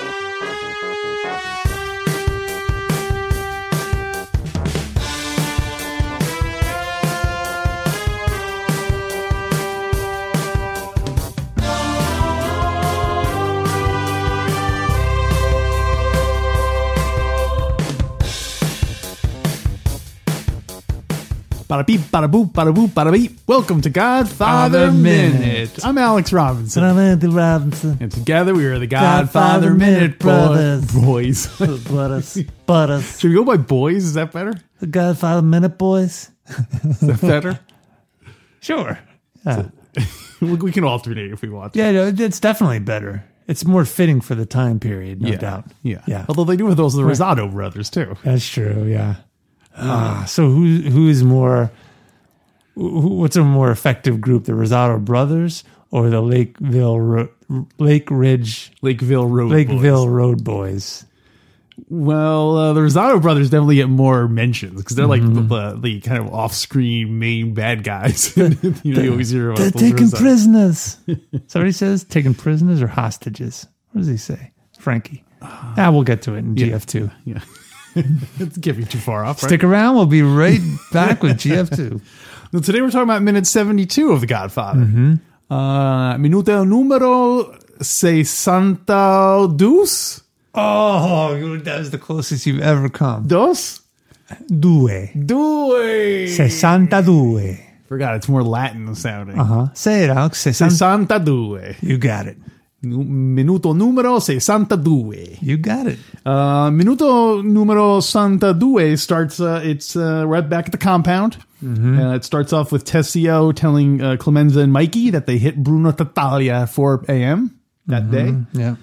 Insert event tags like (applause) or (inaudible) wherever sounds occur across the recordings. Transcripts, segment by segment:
Música Bada beep, bada boop, bada boop, bada beep. Welcome to Godfather Father Minute. Minute. I'm Alex Robinson. I'm Anthony Robinson. And together we are the Godfather, Godfather Minute Minute Brothers. Boys. (laughs) Butters. Butters. Should we go by boys? Is that better? The Godfather Minute Boys. Is that better? (laughs) Sure. Yeah. (laughs) we can alternate if we want. to. yeah, no, it's definitely better. It's more fitting for the time period, no yeah. doubt. Yeah. Yeah. Although they do with those the Rosato brothers too. That's true. Yeah. Ah, so who who is more? Who, what's a more effective group, the Rosato brothers or the Lakeville Ro- Lake Ridge Lakeville Road. Lakeville Boys. Road Boys? Well, uh, the Rosato brothers definitely get more mentions because they're like Mm-hmm. the, the kind of off-screen main bad guys. (laughs) you know, (laughs) you always hear about They're those taking Rosato- prisoners. (laughs) Somebody says? Taking prisoners or hostages? What does he say? Frankie. Ah, we'll get to it in GF2. Yeah. (laughs) it's giving too far off, right? Stick around. We'll be right back with GF2. (laughs) Well, today we're talking about minute 72 of The Godfather. Mm-hmm. Uh, minuto numero 62. Oh, that was the closest you've ever come. Dos? Due. Due. Sessantadue. Forgot, it's more Latin sounding. Uh-huh. Say it, Alex. Sessantadue. you got it. Nu- Minuto numero 62. You got it. Uh, minuto numero 62 starts, uh, it's uh, right back at the compound. Uh, it starts off with Tessio telling uh, Clemenza and Mikey that they hit Bruno Tattaglia at 4 a.m. that day. Yeah.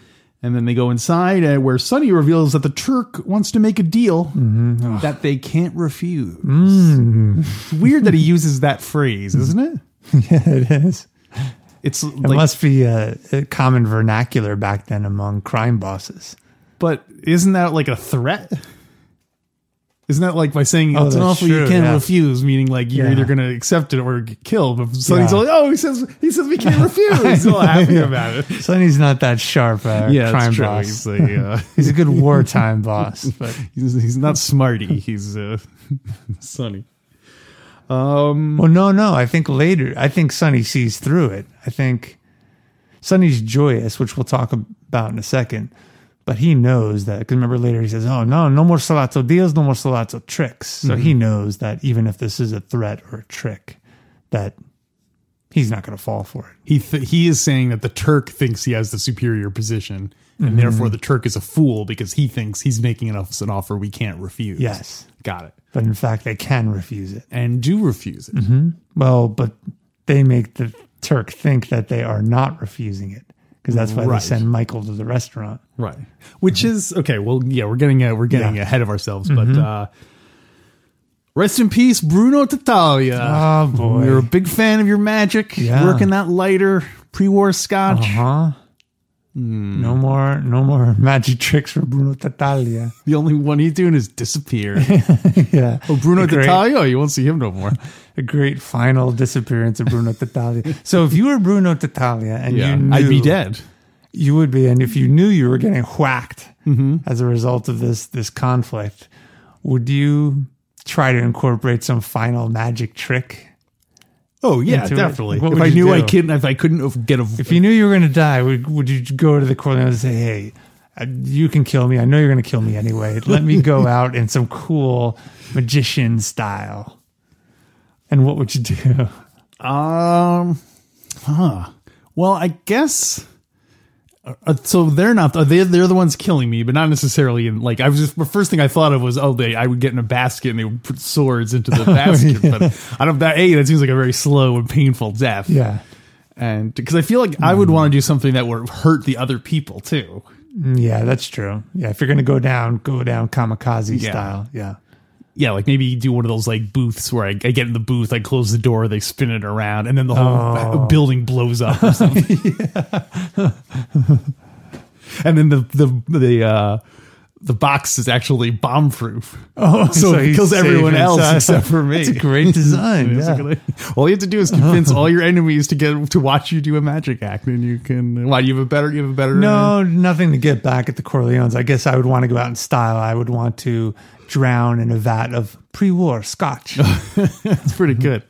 And then they go inside uh, where Sonny reveals that the Turk wants to make a deal Mm-hmm. that they can't refuse. Mm. It's weird that he uses that phrase, isn't it? (laughs) yeah, it is. It's It like, must be a, a common vernacular back then among crime bosses. but isn't that like a threat? Isn't that like by saying Oh, it's an offer you can't yeah. refuse, meaning like you're Yeah. either going to accept it or get killed? But Sonny's Yeah. like, oh, he says he says we can't (laughs) refuse. He's all happy about it. (laughs) Sonny's not that sharp, uh, Yeah, crime boss. He's, a, uh, (laughs) He's a good wartime boss, but he's he's not smarty. He's uh, Sonny. Um, well, no, no. I think later, I think Sonny sees through it. I think Sonny's joyous, which we'll talk about in a second. But he knows that because remember later he says, "Oh no, no more Sollozzo deals, no more Sollozzo tricks." So he knows that even if this is a threat or a trick, that he's not going to fall for it. he th- he is saying that the Turk thinks he has the superior position, and Mm-hmm. therefore the Turk is a fool because he thinks he's making us an offer we can't refuse. Yes, got it, but in fact, they can refuse it. and do refuse it. Mm-hmm. Well, but they make the Turk think that they are not refusing it because that's why Right. they send Michael to the restaurant. Right. Which is okay. Well, yeah, we're getting uh, we're getting Yeah. ahead of ourselves, but uh, rest in peace, Bruno Tattaglia. Oh boy. we were a big fan of your magic, Yeah. working that lighter pre-war scotch. Huh? No more, no more (laughs) magic tricks for Bruno Tattaglia. The only one he's doing is disappear. (laughs) yeah, oh, Bruno great- Tattaglia, oh, you won't see him no more. (laughs) a great final disappearance of Bruno Tattaglia. So if you were Bruno Tattaglia and Yeah, you knew, I'd be dead. You would be, and if you knew you were getting whacked Mm-hmm. as a result of this this conflict, would you try to incorporate some final magic trick? Oh yeah, into it. definitely. What if would I you knew I do? couldn't, if I couldn't get a, If you knew you were going to die, would, would you go to the Corleone and say, "Hey, uh, you can kill me. I know you're going to kill me anyway. Let me go (laughs) out in some cool magician style." And what would you do? Um, huh. Well, I guess. Uh, so they're not. They they're the ones killing me, but not necessarily. In like I was just the first thing I thought of was oh they I would get in a basket and they would put swords into the (laughs) basket. But I don't that a that seems like a very slow and painful death. Yeah, and because I feel like I would want to do something that would hurt the other people too. Mm, yeah, that's true. Yeah, if you're going to go down, go down kamikaze Yeah. style. Yeah. Yeah, like maybe do one of those like booths where I, I get in the booth, I close the door, they spin it around, and then the whole Oh. (laughs) building blows up or something. (laughs) and then the the the uh, the box is actually bomb proof. Oh, (laughs) so, it kills everyone else inside. except for me. It's a great design. yeah. Basically. All you have to do is convince all your enemies to get to watch you do a magic act, and you can. Why you have a better? You have a better. No, nothing to get back at the Corleones. I guess I would want to go out in style. I would want to drown in a vat of pre-war scotch. (laughs) That's pretty good.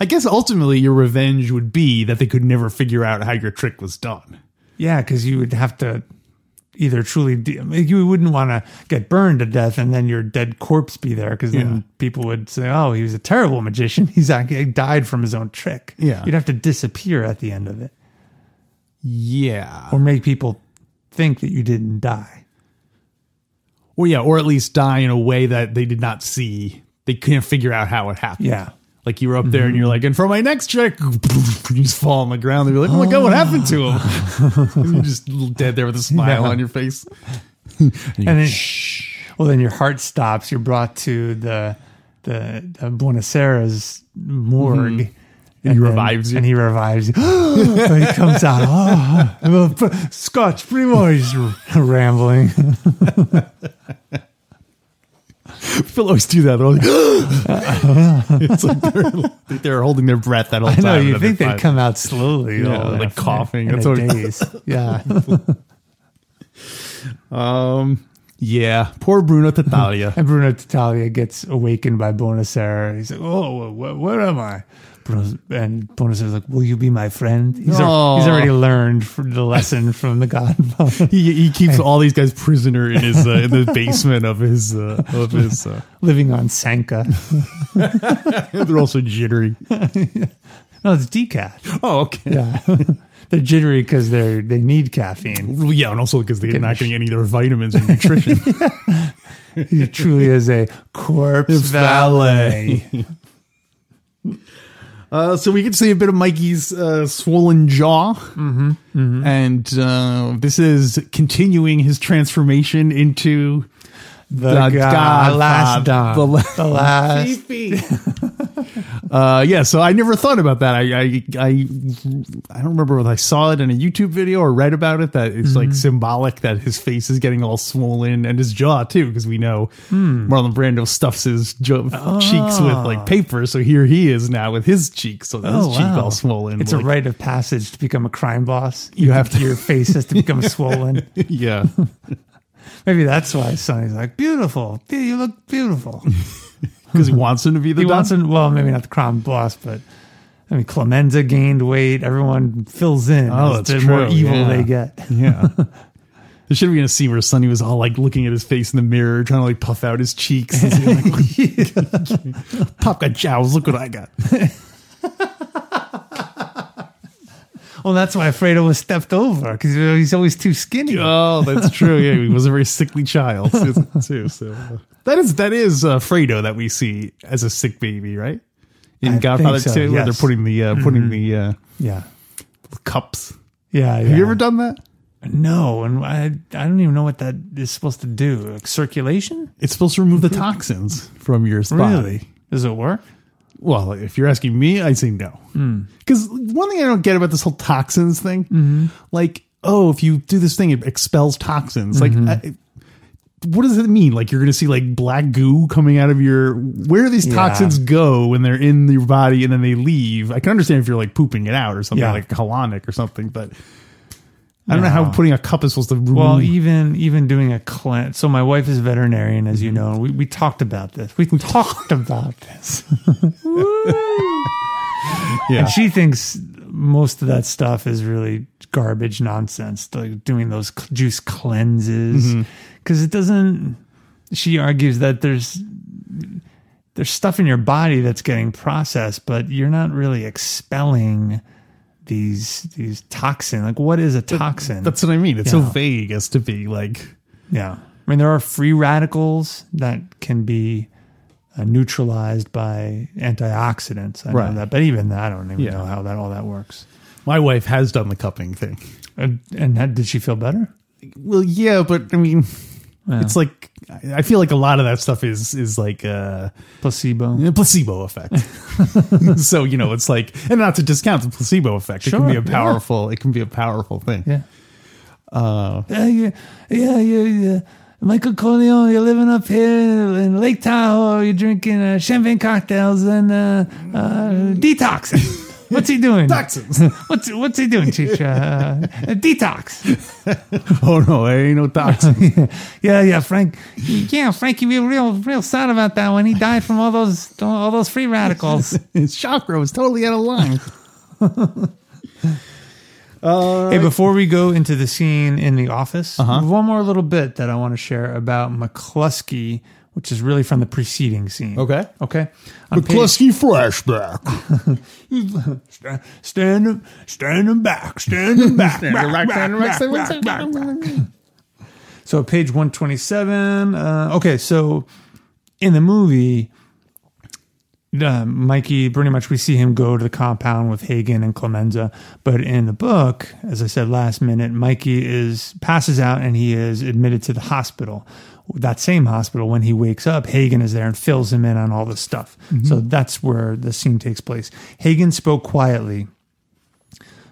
I guess ultimately your revenge would be that they could never figure out how your trick was done. yeah, because you would have to either truly, de- you wouldn't want to get burned to death and then your dead corpse be there because then Yeah. people would say, "Oh, he was a terrible magician. (laughs) He's actually died from his own trick." Yeah. you'd have to disappear at the end of it Yeah. or make people think that you didn't die. Or yeah, or at least die in a way that they did not see. They couldn't figure out how it happened. Yeah. Like you were up there and you're like, and for my next trick, (laughs) you just fall on the ground. They'd be like, oh my god, what happened to him? (laughs) and you're just dead there with a smile Yeah. on your face. (laughs) and then, well, then your heart stops. You're brought to the the, the Buenos Aires morgue. Mm-hmm. And he revives you. And he revives you. (gasps) and he comes out. Oh, well, Scotch, pretty much rambling. (laughs) People always do that. They're like, (gasps) it's like they're, (laughs) they're holding their breath that whole I know you think fine. come out slowly, Yeah, though, like in coughing. in That's a what- daze. (laughs) Yeah, Um, yeah, poor Bruno Tattaglia. and Bruno Tattaglia gets awakened by Bonasera. He's like, "Oh, wh- where am I?" Bruno's, and Bonasera's like, "Will you be my friend?" He's, al- he's already learned from the lesson (laughs) from the Godfather. (laughs) he, he keeps all these guys prisoner in his uh, in the (laughs) basement of his uh, of his. Uh, living on Sanka. they're also jittery. No, it's decaf. Oh, okay. Yeah, they're jittery because they're they need caffeine. Well, yeah, and also because they're not getting any of their vitamins and nutrition. He truly is a corpse valet. Uh, so we can see a bit of Mikey's uh, swollen jaw, mm-hmm, and uh, this is continuing his transformation into The, The god, last Godfather. Don. The The, last. (laughs) uh, yeah. So I never thought about that. I I I, I don't remember whether I saw it in a YouTube video or read about it. That it's like symbolic that his face is getting all swollen and his jaw too, because we know Marlon Brando stuffs his jo- cheeks with like paper. So here he is now with his cheeks, so his Oh, cheek wow. all swollen. It's like, a rite of passage to become a crime boss. You have to. Your face has to become (laughs) swollen. yeah. Maybe that's why Sonny's like beautiful. You look beautiful. (laughs) Because he wants him to be the He Don. wants to. Well, maybe not the crime boss, but I mean, Clemenza gained weight. Everyone fills in. Oh, that's the more evil yeah. they get. (laughs) Yeah. There should have been a scene where Sonny was all like looking at his face in the mirror, trying to like puff out his cheeks. (laughs) And like, Pop got jowls. Look what I got. Well, that's why Fredo was stepped over because he's always too skinny. Oh, that's true. Yeah, he was a very sickly child too. So uh, that is that is uh, Fredo that we see as a sick baby, right? In I Godfather so, Two, where they're putting the uh, putting the uh, Yeah, cups. yeah. Have you ever done that? No, and I I don't even know what that is supposed to do. Like circulation? It's supposed to remove the toxins from your body. Does it work? Well, if you're asking me, I say no. Hmm. Because one thing I don't get about this whole toxins thing, mm-hmm. like, oh, if you do this thing, it expels toxins. Like, mm-hmm. I, what does it mean? Like, you're going to see like black goo coming out of your. Where do these Yeah. toxins go when they're in your body and then they leave? I can understand if you're like pooping it out or something Yeah. like colonic or something, but I don't know how putting a cup is supposed to remove. Well, even even doing a cleanse. So my wife is a veterinarian, as you mm-hmm. know. We we talked about this. We talked (laughs) about this. (laughs) yeah. And she thinks most of that stuff is really garbage nonsense. Like doing those juice cleanses mm-hmm. because it doesn't. She argues that there's there's stuff in your body that's getting processed, but you're not really expelling these these toxin. Like what is a toxin? That's what I mean. It's so vague as to be like. Yeah. I mean, there are free radicals that can be uh, neutralized by antioxidants. I Right. know that, but even that, I don't even Yeah. know how that all that works. My wife has done the cupping thing. And, and had, did she feel better? Well, yeah, but I mean, it's like I feel like a lot of that stuff is is like uh, Placebo. placebo effect. (laughs) so you know, it's like, and not to discount the placebo effect, it can be a yeah. powerful. It can be a powerful thing. Yeah. Uh, Yeah, yeah, yeah, yeah, yeah. Michael Corleone, you're living up here in Lake Tahoe. You're drinking uh, champagne cocktails and uh, uh, detoxing. (laughs) What's he doing? Toxins. (laughs) what's what's he doing, Chicha? Uh, detox. (laughs) oh no, there ain't no toxins. (laughs) yeah, yeah, Frank. Yeah, Frankie, we were real, real sad about that when he died from all those, all those free radicals. His chakra was totally out of line. hey, before we go into the scene in the office, one more little bit that I want to share about McCluskey, which is really from the preceding scene. Okay. Okay. On page- McCluskey flashback. (laughs) Sta- Standing, standing back, standing back. Standing back, standing back, standing back, back, back, back. So page 127. Uh, okay, so in the movie, uh, Mikey, pretty much we see him go to the compound with Hagen and Clemenza. But in the book, as I said last minute, Mikey is passes out and he is admitted to the hospital. That same hospital, when he wakes up, Hagen is there and fills him in on all the stuff. Mm-hmm. So that's where the scene takes place. Hagen spoke quietly.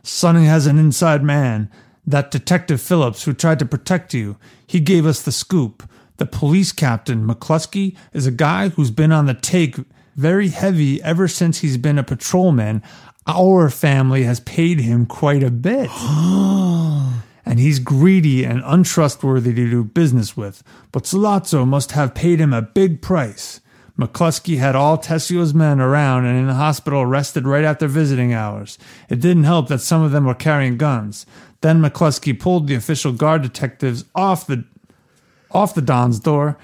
Sonny has an inside man. That detective Phillips who tried to protect you. He gave us the scoop. The police captain, McCluskey, is a guy who's been on the take very heavy ever since he's been a patrolman. Our family has paid him quite a bit. (gasps) (gasps) (gasps) and he's greedy and untrustworthy to do business with. But Sollozzo must have paid him a big price. McCluskey had all Tessio's men around and in the hospital arrested right after visiting hours. It didn't help that some of them were carrying guns. Then McCluskey pulled the official guard detectives off the off the Don's door,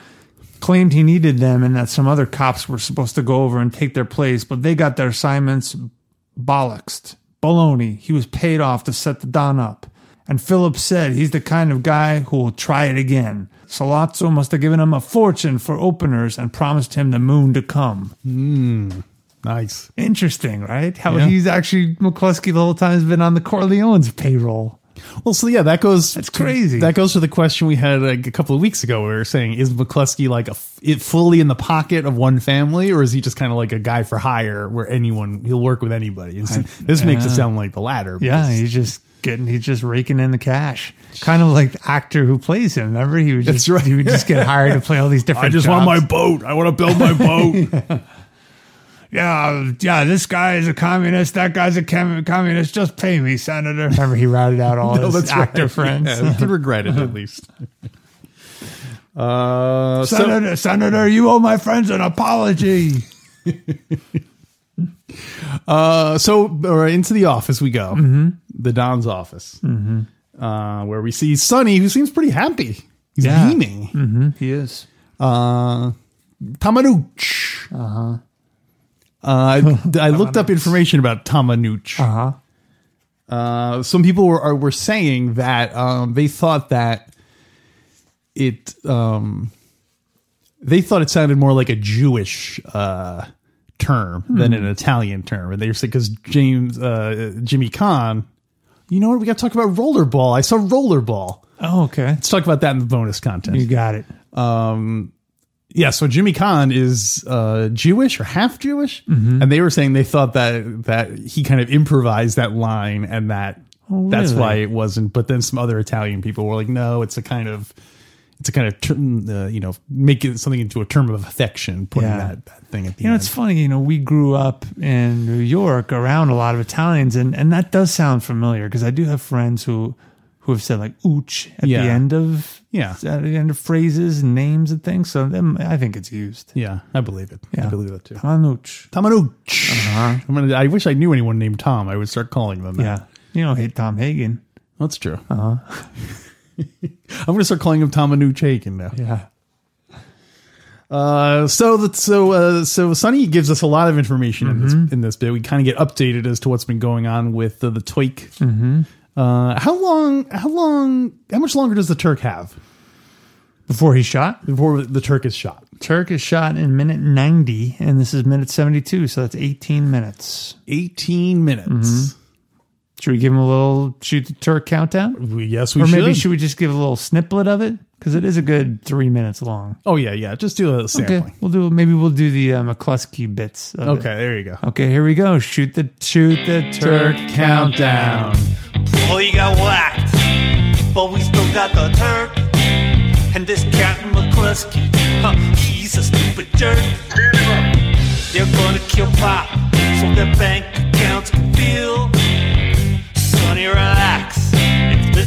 claimed he needed them and that some other cops were supposed to go over and take their place, but they got their assignments bollocksed. Baloney. He was paid off to set the Don up. And Phillips said he's the kind of guy who will try it again. Sollozzo must have given him a fortune for openers and promised him the moon to come. Hmm, nice. Interesting, right? How Yeah. he's actually McCluskey the whole time has been on the Corleone's payroll. Well, so yeah, that goes. That's crazy. That goes to the question we had like, a couple of weeks ago. Where we were saying, is McCluskey like a, it fully in the pocket of one family, or is he just kind of like a guy for hire where anyone he'll work with anybody? And so this makes it sound like the latter. Yeah, he's just getting he's just raking in the cash. Kind of like the actor who plays him. Remember, he would just right. he would just get hired to play all these (laughs) different. I just want my boat. I want to build my boat. (laughs) yeah, yeah. This guy is a communist. That guy's a com- communist. Just pay me, Senator. Remember, he routed out all (laughs) No, his actor right. friends. Yeah, we can regret it at least. Uh, so, Senator, Senator, you owe my friends an apology. Uh, so uh, into the office we go, the Don's office, uh, where we see Sonny, who seems pretty happy. He's Yeah. beaming. Mm-hmm. He is. Uh, Tamanuch. Uh-huh. Uh, I, (laughs) I looked up information about Tamanuch. Uh huh. Uh, some people were are, were saying that um, they thought that it um, they thought it sounded more like a Jewish uh, term than an Italian term, and they were saying because James uh, Jimmy Caan, you know what? We got to talk about rollerball. I saw rollerball. Oh, okay. Let's talk about that in the bonus content. You got it. Um, yeah, so Jimmy Caan is uh, Jewish or half Jewish, and they were saying they thought that that he kind of improvised that line, and that that's really? why it wasn't. But then some other Italian people were like, "No, it's a kind of." A kind of term, uh, you know, make it something into a term of affection, putting Yeah. that, that thing at the end. You know, it's funny. You know, we grew up in New York around a lot of Italians, and and that does sound familiar because I do have friends who who have said like "ooch" at Yeah. the end of Yeah. at the end of phrases and names and things. So I think it's used. yeah, I believe it. yeah. I believe it too. Tanuch. Tamanuch. Uh-huh. I'm gonna, I wish I knew anyone named Tom. I would start calling them that. Yeah, you know, hate Tom Hagen. That's true. Uh-huh. (laughs) (laughs) I'm going to start calling him Tamanuch Hagen now. Yeah. Uh, so that so uh, so Sonny gives us a lot of information in this in this bit. We kind of get updated as to what's been going on with the Toik. Mm-hmm. Uh, how long? How long? How much longer does the Turk have Before he's shot, before the Turk is shot? Turk is shot in minute ninety, and this is minute seventy-two. So that's eighteen minutes. Eighteen minutes. Should we give him a little shoot the Turk countdown? We, yes, we Or should. maybe should we just give a little snippet of it because it is a good three minutes long. oh yeah, yeah. Just do a sampling. Okay, we'll do maybe we'll do the uh, McCluskey bits. of it. Okay, there you go. Okay, here we go. Shoot the shoot the Turk, countdown. Well, he got whacked, but we still got the Turk. And this Captain McCluskey, huh, he's a stupid jerk. They're gonna kill Pop so their bank accounts can feel.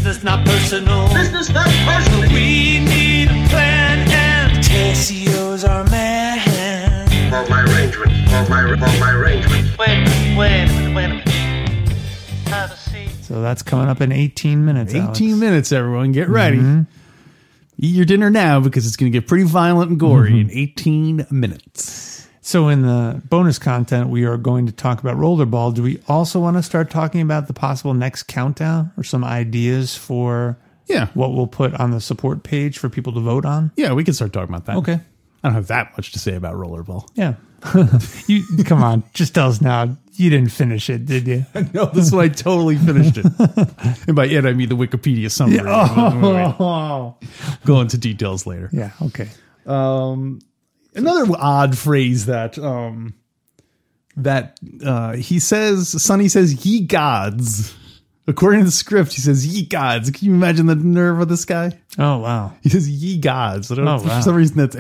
Business, not personal. Business not personal. We need a plan, and Tessio's our man. Hold my arrangement. Hold my hold my arrangement. Wait, wait a minute, wait a minute. Have a seat. So that's coming up in 18 minutes. 18 Alex. minutes, everyone. Get ready. Mm-hmm. Eat your dinner now because it's going to get pretty violent and gory Mm-hmm. in 18 minutes. So in the bonus content, we are going to talk about rollerball. Do we also want to start talking about the possible next countdown or some ideas for Yeah. what we'll put on the support page for people to vote on? Yeah, we can start talking about that. Okay. I don't have that much to say about rollerball. Yeah. (laughs) you come on, just tell us now. You didn't finish it, did you? (laughs) No, this one I totally finished it. (laughs) and by it, I mean the Wikipedia summary. Oh. Go into details later. Yeah. Okay. Um, another odd phrase that um, that uh, he says, Sonny says, "Ye gods." According to the script, he says, "Ye gods." Can you imagine the nerve of this guy? Oh wow. He says, "Ye gods." I don't Oh, for wow. some reason that's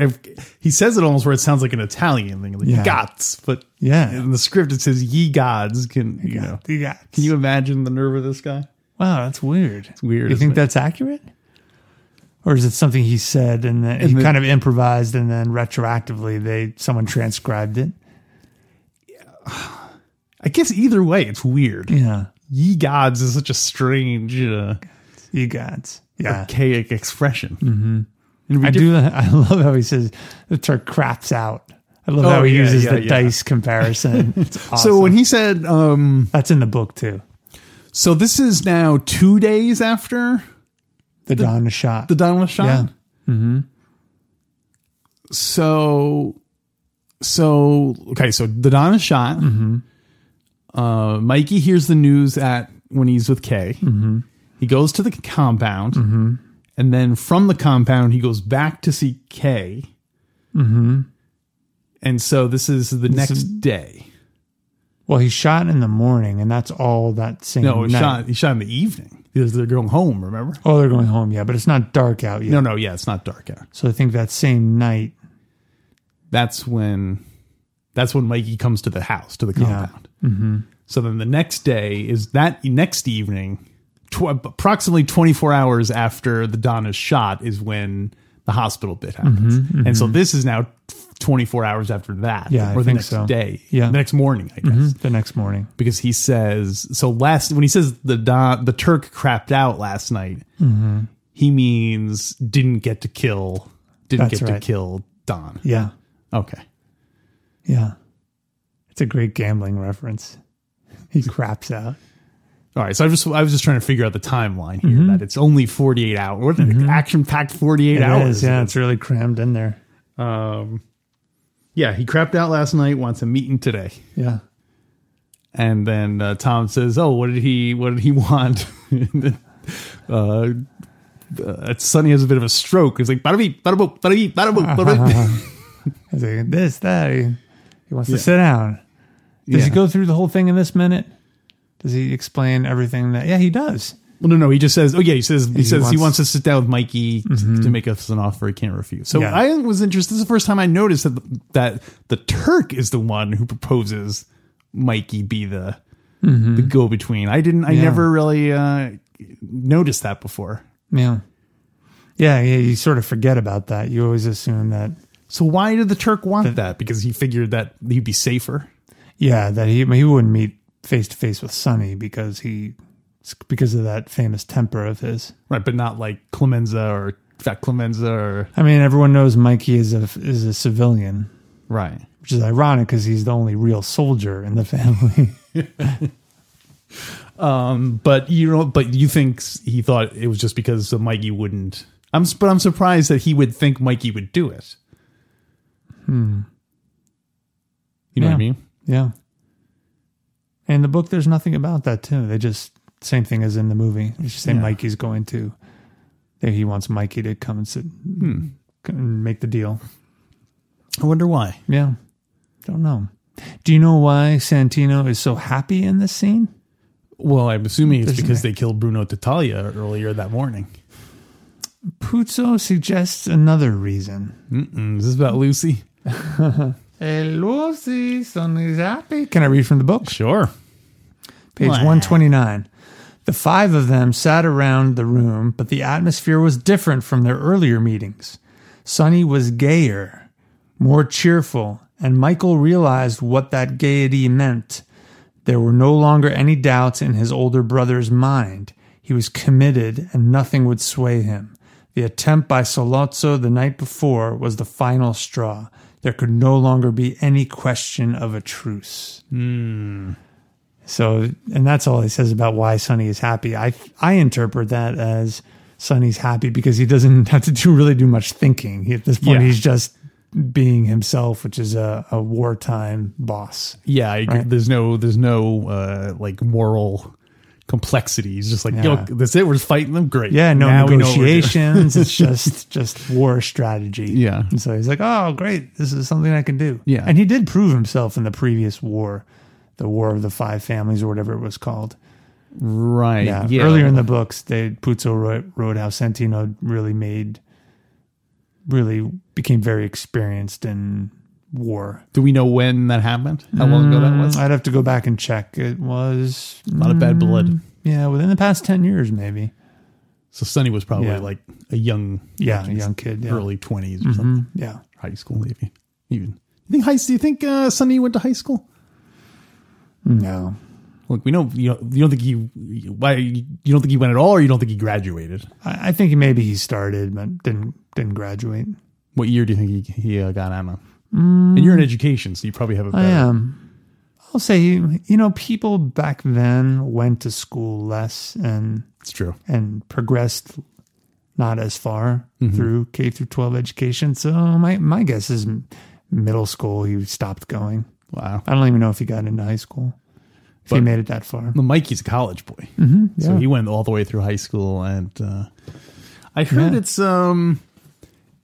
he says it almost where it sounds like an Italian thing, like Yeah. gods. But Yeah. in the script it says, "Ye gods." Can you know? Can you imagine the nerve of this guy? Wow, that's weird. It's weird, You think it? that's accurate? Or is it something he said and then he the- kind of improvised and then retroactively they someone transcribed it? (sighs) I guess either way, it's weird. Yeah. Ye gods is such a strange, uh, You got. Yeah. archaic expression. Mm-hmm. I do. (laughs) I love how he says the Turk craps out. I love Oh, how he yeah, uses yeah, the yeah. dice comparison. (laughs) It's So when he said, um, that's in the book too. so this is now two days after The, Dawn is shot. the Don was shot. Yeah. Mm-hmm. So, so okay. So the Don is shot. Mm-hmm. Uh, Mikey hears the news at when he's with Kay. Mm-hmm. He goes to the compound, and then from the compound he goes back to see Kay. Mm-hmm. And so this is the next is- day. Well, he shot in the morning, and that's all that same No, he night. shot. He shot in the evening because they're going home. Remember? Oh, they're going home. Yeah, but it's not dark out yet. No, no, yeah, it's not dark out. So I think that same night. That's when, that's when Mikey comes to the house to the compound. Mm-hmm. So then the next day is that next evening, tw- approximately twenty four hours after the Don is shot, is when the hospital bit happens. Mm-hmm, and so mm-hmm. this is now twenty four hours after that, Yeah, I or the think next so. day, Yeah. the next morning, I mm-hmm, guess. The next morning. because he says so last when he says the Don, the Turk crapped out last night, Mm-hmm. he means didn't get to kill didn't That's get right. to kill Don. Yeah. Okay. Yeah. It's a great gambling reference. He craps out. All right, so I just I was just trying to figure out the timeline here that it's only 48 hours. What an action-packed 48 Mm-hmm. It hours. is, yeah, it's really crammed in there. Um yeah, he crapped out last night, wants a meeting today. Yeah. And then uh, Tom says, "Oh, what did he what did he (laughs) want?" then, uh, uh, Sonny has a bit of a stroke. He's like, "Bada beep, bada boop, bada beep, bada boop, bada beep." (laughs) He's like, this, that. He, he wants to sit down. Does he go through the whole thing in this minute? Does he explain everything that? Yeah, he does. Well, no, no. He just says, "Oh yeah." He says he, says he wants- wants to sit down with Mikey t- to make us an offer he can't refuse. So Yeah. I was interested. This is the first time I noticed that the, that the Turk is the one who proposes Mikey be the the go between. I didn't. I Yeah. never really uh, noticed that before. Yeah. Yeah, yeah, you sort of forget about that. You always assume that, So why did the Turk want that? Because he figured that he'd be safer. yeah, that he he wouldn't meet face to face with Sonny because he because of that famous temper of his. Right, but not like Clemenza or Fat Clemenza or I mean, everyone knows Mikey is a is a civilian, right. which is ironic because he's the only real soldier in the family. (laughs) Um but you know, but you think he thought it was just because Mikey wouldn't. I'm, but I'm surprised that he would think Mikey would do it. Hmm. You know what I mean? yeah. In the book, there's nothing about that too. They just same thing as in the movie. They just say Yeah. Mikey's going to. He wants Mikey to come and sit Hmm. and make the deal. I wonder why. Yeah. Don't know. Do you know why Santino is so happy in this scene? Well, I'm assuming it's There's because they killed Bruno Tattaglia earlier that morning. Puzo suggests another reason. Mm, is this about Lucy? (laughs) Hello, see, Sonny's happy. Can I read from the book? Sure. Page Wow. 129. The five of them sat around the room, but the atmosphere was different from their earlier meetings. Sonny was gayer, more cheerful, and Michael realized what that gaiety meant. There were no longer any doubts in his older brother's mind. He was committed, and nothing would sway him. The attempt by Sollozzo the night before was the final straw. There could no longer be any question of a truce. So, and that's all he says about why Sonny is happy. I I interpret that as Sonny's happy because he doesn't (laughs) have to do really do much thinking. He, at this point, Yeah. he's just being himself, which is a, a wartime boss. Yeah, I. Right. there's no there's no uh, like moral complexity. It's just like, yo, Yeah. that's it. We're just fighting them. Great. Yeah, no Now we know what we're doing. negotiations. (laughs) it's just just war strategy. Yeah. And so he's like, oh, great, this is something I can do. Yeah. and he did prove himself in the previous war, the War of the Five Families or whatever it was called. Right. Yeah. Yeah. Earlier in the books, they Puzo wrote, wrote how Santino really made, really became very experienced in war. Do we know when that happened? How long ago that was? I'd have to go back and check. It was not A lot of bad blood. yeah, within the past ten years, maybe. So Sonny was probably Yeah. like a young, Yeah, a young kid. Yeah. early twenties or something. Yeah. High school, maybe even. You think high? Do you think uh, Sonny went to high school? No. Look, we know you. Don't, you don't think he? Why you don't think he went at all, or you don't think he graduated? I, I think maybe he started, but didn't didn't graduate. What year do you think he he uh, got out of? And you're in education, so you probably have a better. I am. I'll say, you know, people back then went to school less and It's true. and progressed not as far Mm-hmm. through K through 12 education. So my my guess is middle school he stopped going. Wow. I don't even know if he got into high school. If he made it that far. Well, Mikey's a college boy, so Mm-hmm. yeah. he went all the way through high school, and uh, I heard Yeah. it's um,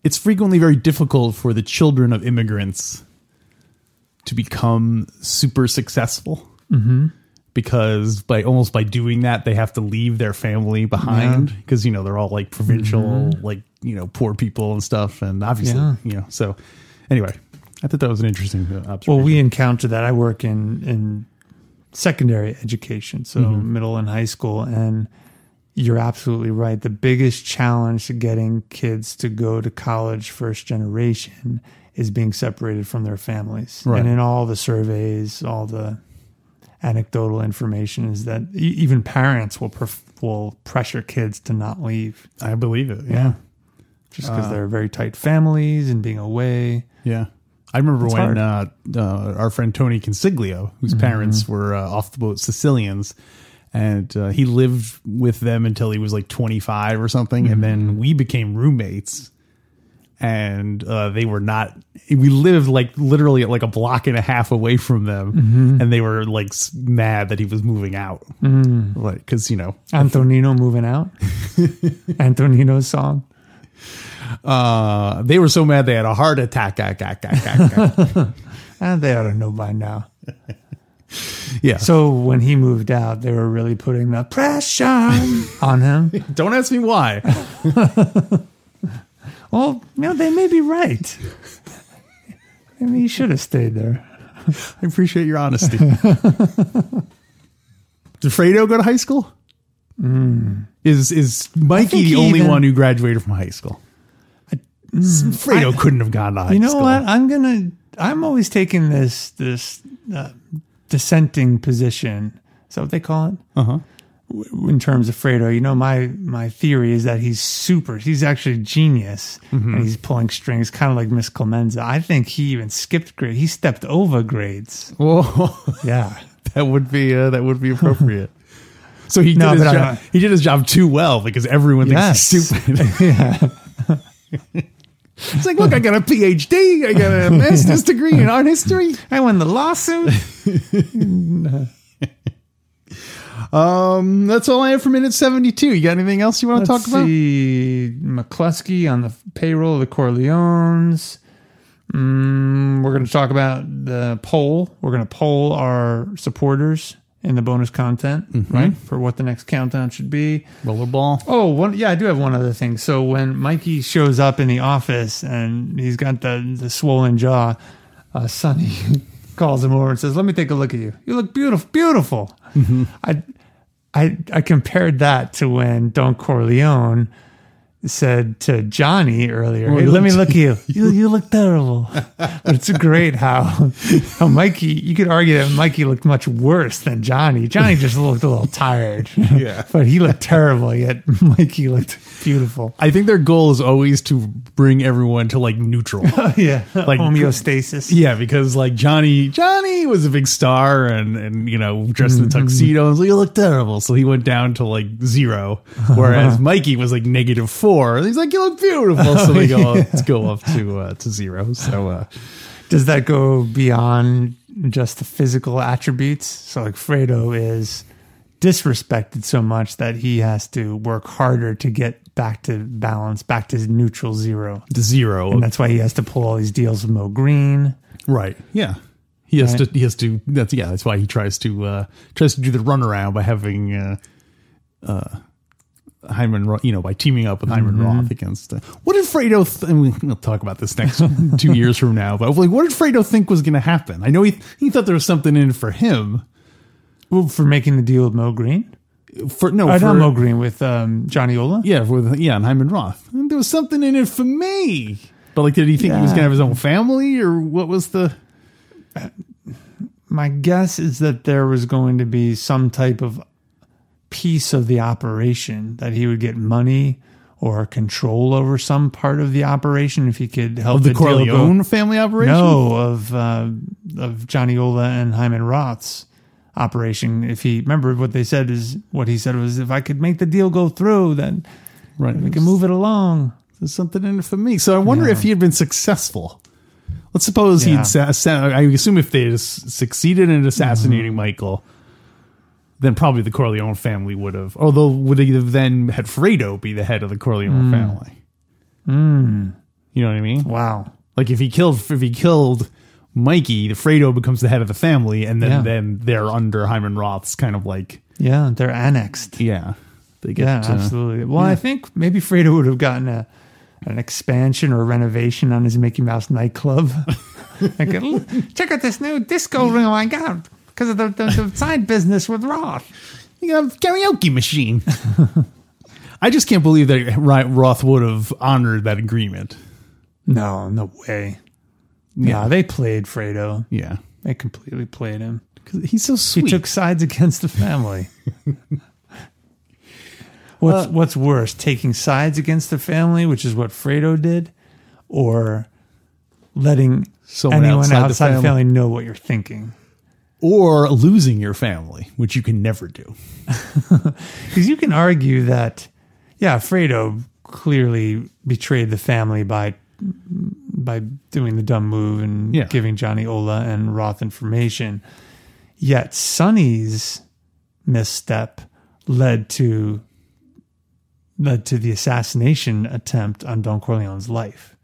it's frequently very difficult for the children of immigrants to become super successful. Mm-hmm. Because by almost by doing that, they have to leave their family behind because you know they're all like provincial, like you know poor people and stuff, and obviously Mm-hmm. Yeah. you know. So anyway, I thought that was an interesting uh, observation. Well, we encounter that. I work in in secondary education, so Mm-hmm. middle and high school, and you're absolutely right. The biggest challenge to getting kids to go to college first generation is being separated from their families. Right. And in all the surveys, all the anecdotal information is that even parents will pref- will pressure kids to not leave. I believe it. Yeah. Yeah. Just because they're very tight families and being away. Yeah. I remember It's when uh, uh, our friend Tony Consiglio, whose Mm-hmm. parents were uh, off the boat Sicilians, and uh, he lived with them until he was like 25 or something. And Mm-hmm. then we became roommates. And uh, they were not, we lived like literally like a block and a half away from them. Mm-hmm. And they were like mad that he was moving out. Mm. Like, cause, you know, Antonino moving out. (laughs) Antonino's song. uh, they were so mad they had a heart attack. ack, ack, ack, ack, ack. And they ought to know by now. (laughs) yeah. So when he moved out, they were really putting the pressure on him. (laughs) don't ask me why. (laughs) Well, you know, they may be right. I mean, he should have stayed there. I appreciate your honesty. (laughs) Did Fredo go to high school? Is is Mikey the only even- one who graduated from high school? Fredo couldn't have gone to high school. You know school. what? I'm gonna. I'm always taking this this uh, dissenting position. Is that what they call it? Uh huh. In terms of Fredo, you know, my my theory is that he's super. He's actually a genius, Mm-hmm. and he's pulling strings, kind of like Miss Clemenza. I think he even skipped grade. He stepped over grades. Whoa, Yeah. (laughs) that would be uh, that would be appropriate. (laughs) So he No, did his job. He did his job too well because everyone Yes. thinks he's stupid. (laughs) yeah. It's like, look, I got a PhD, I got a (laughs) master's degree in art history. I won the lawsuit. (laughs) Um, that's all I have for minute seventy-two. You got anything else you want to Let's talk about? see. McCluskey on the payroll of the Corleones. Mm, we're going to talk about the poll. We're going to poll our supporters in the bonus content, right? For what the next countdown should be. Rollerball. Oh, one yeah, I do have one other thing. So when Mikey shows up in the office and he's got the the swollen jaw, uh, Sonny (laughs) calls him over and says, "Let me take a look at you. You look beautiful, beautiful." I I I compared that to when Don Corleone said to Johnny earlier, "Hey, let me look- at you. (laughs) You you look terrible." but (laughs) it's great how how Mikey. You could argue that Mikey looked much worse than Johnny. Johnny just looked a little tired. (laughs) Yeah. but he looked terrible. Yet Mikey looked beautiful. I think their goal is always to bring everyone to like neutral. Oh, yeah, Like- homeostasis. yeah, because like Johnny, Johnny was a big star and and you know dressed in mm-hmm. a tuxedo and was like, you look terrible. So he went down to like zero, whereas Mikey was like negative four. He's like, you look beautiful. So we go (laughs) let's go up to uh, to zero. So uh, Does that go beyond just the physical attributes? So like Fredo is disrespected so much that he has to work harder to get back to balance, back to neutral zero. to zero. And that's why he has to pull all these deals with Moe Greene. Right. Yeah. He has Right. to. He has to. That's yeah. That's why he tries to uh tries to do the runaround by having uh uh Hyman, Ro- you know, by teaming up with Hyman Mm-hmm. Roth against. Uh, what did Fredo? Th- I mean, we'll talk about this next (laughs) two years from now. But like, what did Fredo think was going to happen? I know he he thought there was something in it for him. Well, for making the deal with Moe Greene? For no, I for Moe Greene, with um, Johnny Ola? yeah, with yeah, and Hyman Roth. And there was something in it for me. But like, did he think he was going to have his own family, or what was the? My guess is that there was going to be some type of piece of the operation that he would get money or control over some part of the operation if he could help Of the deal go- Corleone family operation? No, of uh, of Johnny Ola and Hyman Roth's operation. If he remember what they said is what he said was if I could make the deal go through, then right. we can move it along. There's something in it for me. So I wonder if he had been successful. Let's suppose Yeah. he'd. I assume if they had succeeded in assassinating Michael, then probably the Corleone family would have. Although would they have then had Fredo be the head of the Corleone hmm. family? Hmm. You know what I mean? Wow. Like if he killed if he killed Mikey, the Fredo becomes the head of the family, and then Yeah. then they're under Hyman Roth's kind of like Yeah, they're annexed. yeah. They get Yeah, absolutely. Well, I think maybe Fredo would have gotten a an expansion or renovation on his Mickey Mouse nightclub. (laughs) like, check out this new disco room I got because of the, the, the side business with Roth. You got a karaoke machine. (laughs) I just can't believe that Roth would have honored that agreement. No, no way. Yeah, they played Fredo. Yeah, They completely played him. 'Cause he's so sweet. He took sides against the family. (laughs) what's uh, what's worse, taking sides against the family, which is what Fredo did, or letting Someone anyone outside outside, the, family. know what you're thinking? Or losing your family, which you can never do. (laughs) Because you can argue that, yeah, Fredo clearly betrayed the family by by doing the dumb move and Yeah. giving Johnny Ola and Roth information. Yet Sonny's misstep led to led to the assassination attempt on Don Corleone's life.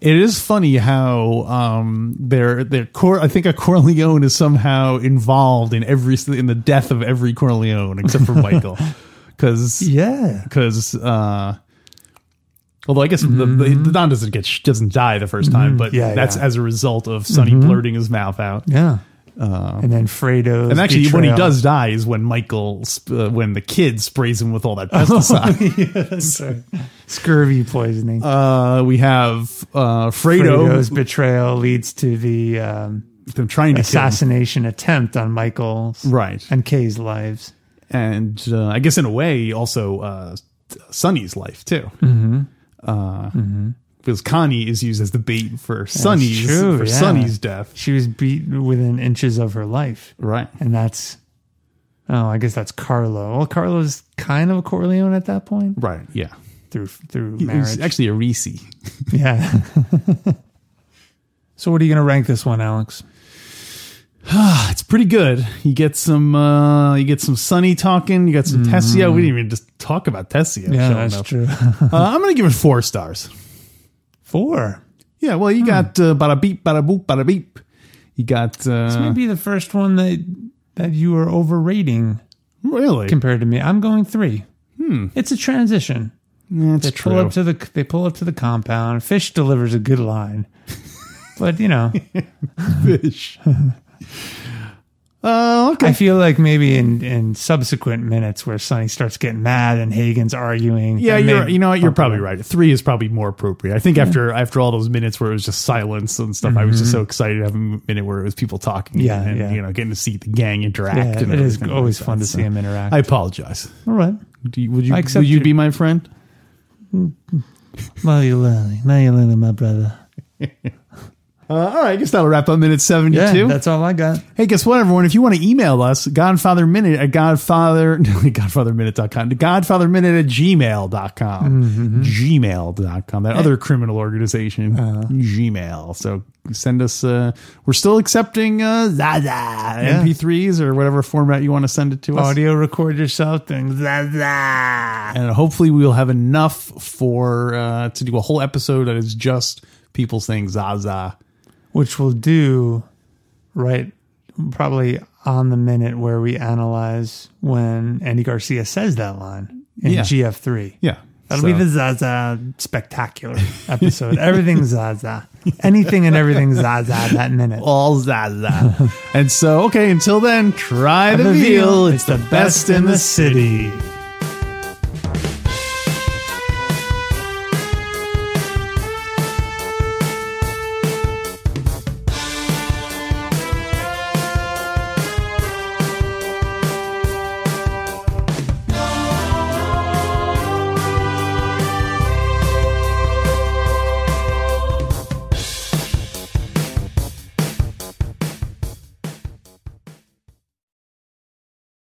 It is funny how um, their their Cor- I think a Corleone is somehow involved in every in the death of every Corleone except for Michael, (laughs) because Yeah. because uh, although I guess the, the, the Don doesn't get doesn't die the 1st time, but Mm-hmm. Yeah, that's yeah. as a result of Sonny blurting his mouth out. Yeah. And then Fredo's Uh, And actually, when he does die is when Michael, uh, when the kid sprays him with all that pesticide. (laughs) scurvy poisoning. uh, we have uh, Fredo, Fredo's betrayal leads to the um, them trying to assassination attempt on Michael's right? and Kay's lives. and uh, I guess in a way also uh, Sonny's life too. Mm-hmm. Uh, Because Connie is used as the bait for Sonny's true, for yeah. Sonny's death, She was beat within inches of her life, right? and that's oh, I guess that's Carlo. Well, Carlo's kind of a Corleone at that point Right. Yeah. through through He marriage. actually a Reese. (laughs) (laughs) yeah. (laughs) so, what are you going to rank this one, Alex? (sighs) It's pretty good. You get some. uh You get some Sonny talking. You got some Tessio. We didn't even just talk about Tessio. Yeah, that's up. true. Uh, I'm gonna give it four stars. Four. Yeah. Well, you got uh, bada beep, bada boop, bada beep. You got. Uh, Maybe the first one that that you are overrating Really? compared to me. I'm going three. Hmm. It's a transition. That's They pull up to the they pull up to the compound. Fish delivers a good line, (laughs) but you know, (laughs) fish. (laughs) Uh, okay. I feel like maybe in in subsequent minutes where Sonny starts getting mad and Hagen's arguing. Yeah, you're. You know what? You're probably right. Three is probably more appropriate. I think after after all those minutes where it was just silence and stuff, I was just so excited to have a minute where it was people talking. Mm-hmm. Yeah, and, yeah. you know, getting to see the gang interact. Yeah, and it is always like fun that. to see them interact. I apologize. All right. Do you, would you? Would you be my friend? Now you're learning. Now you're learning, my brother. (laughs) Uh, all right, I guess that'll wrap up minute Yeah, seventy-two. that's all I got. Hey, guess what, everyone? If you want to email us, Godfather Minute at Godfather, (laughs) GodfatherMinute.com, to Godfather Minute at gmail.com, gmail.com, that other criminal organization, Gmail. So send us, uh, we're still accepting uh, Zaza MP3s or whatever format you want to send it to us. Audio record yourself doing za za. And hopefully we'll have enough for, uh, to do a whole episode that is just people saying Zaza. Which we'll do right probably on the minute where we analyze when Andy Garcia says that line in Yeah. GF3. Yeah. That'll So- be the Zaza spectacular episode. everything Zaza. Anything and everything Zaza that minute. all Zaza. and so, okay, until then, try the, The veal. veal, It's the best in the city.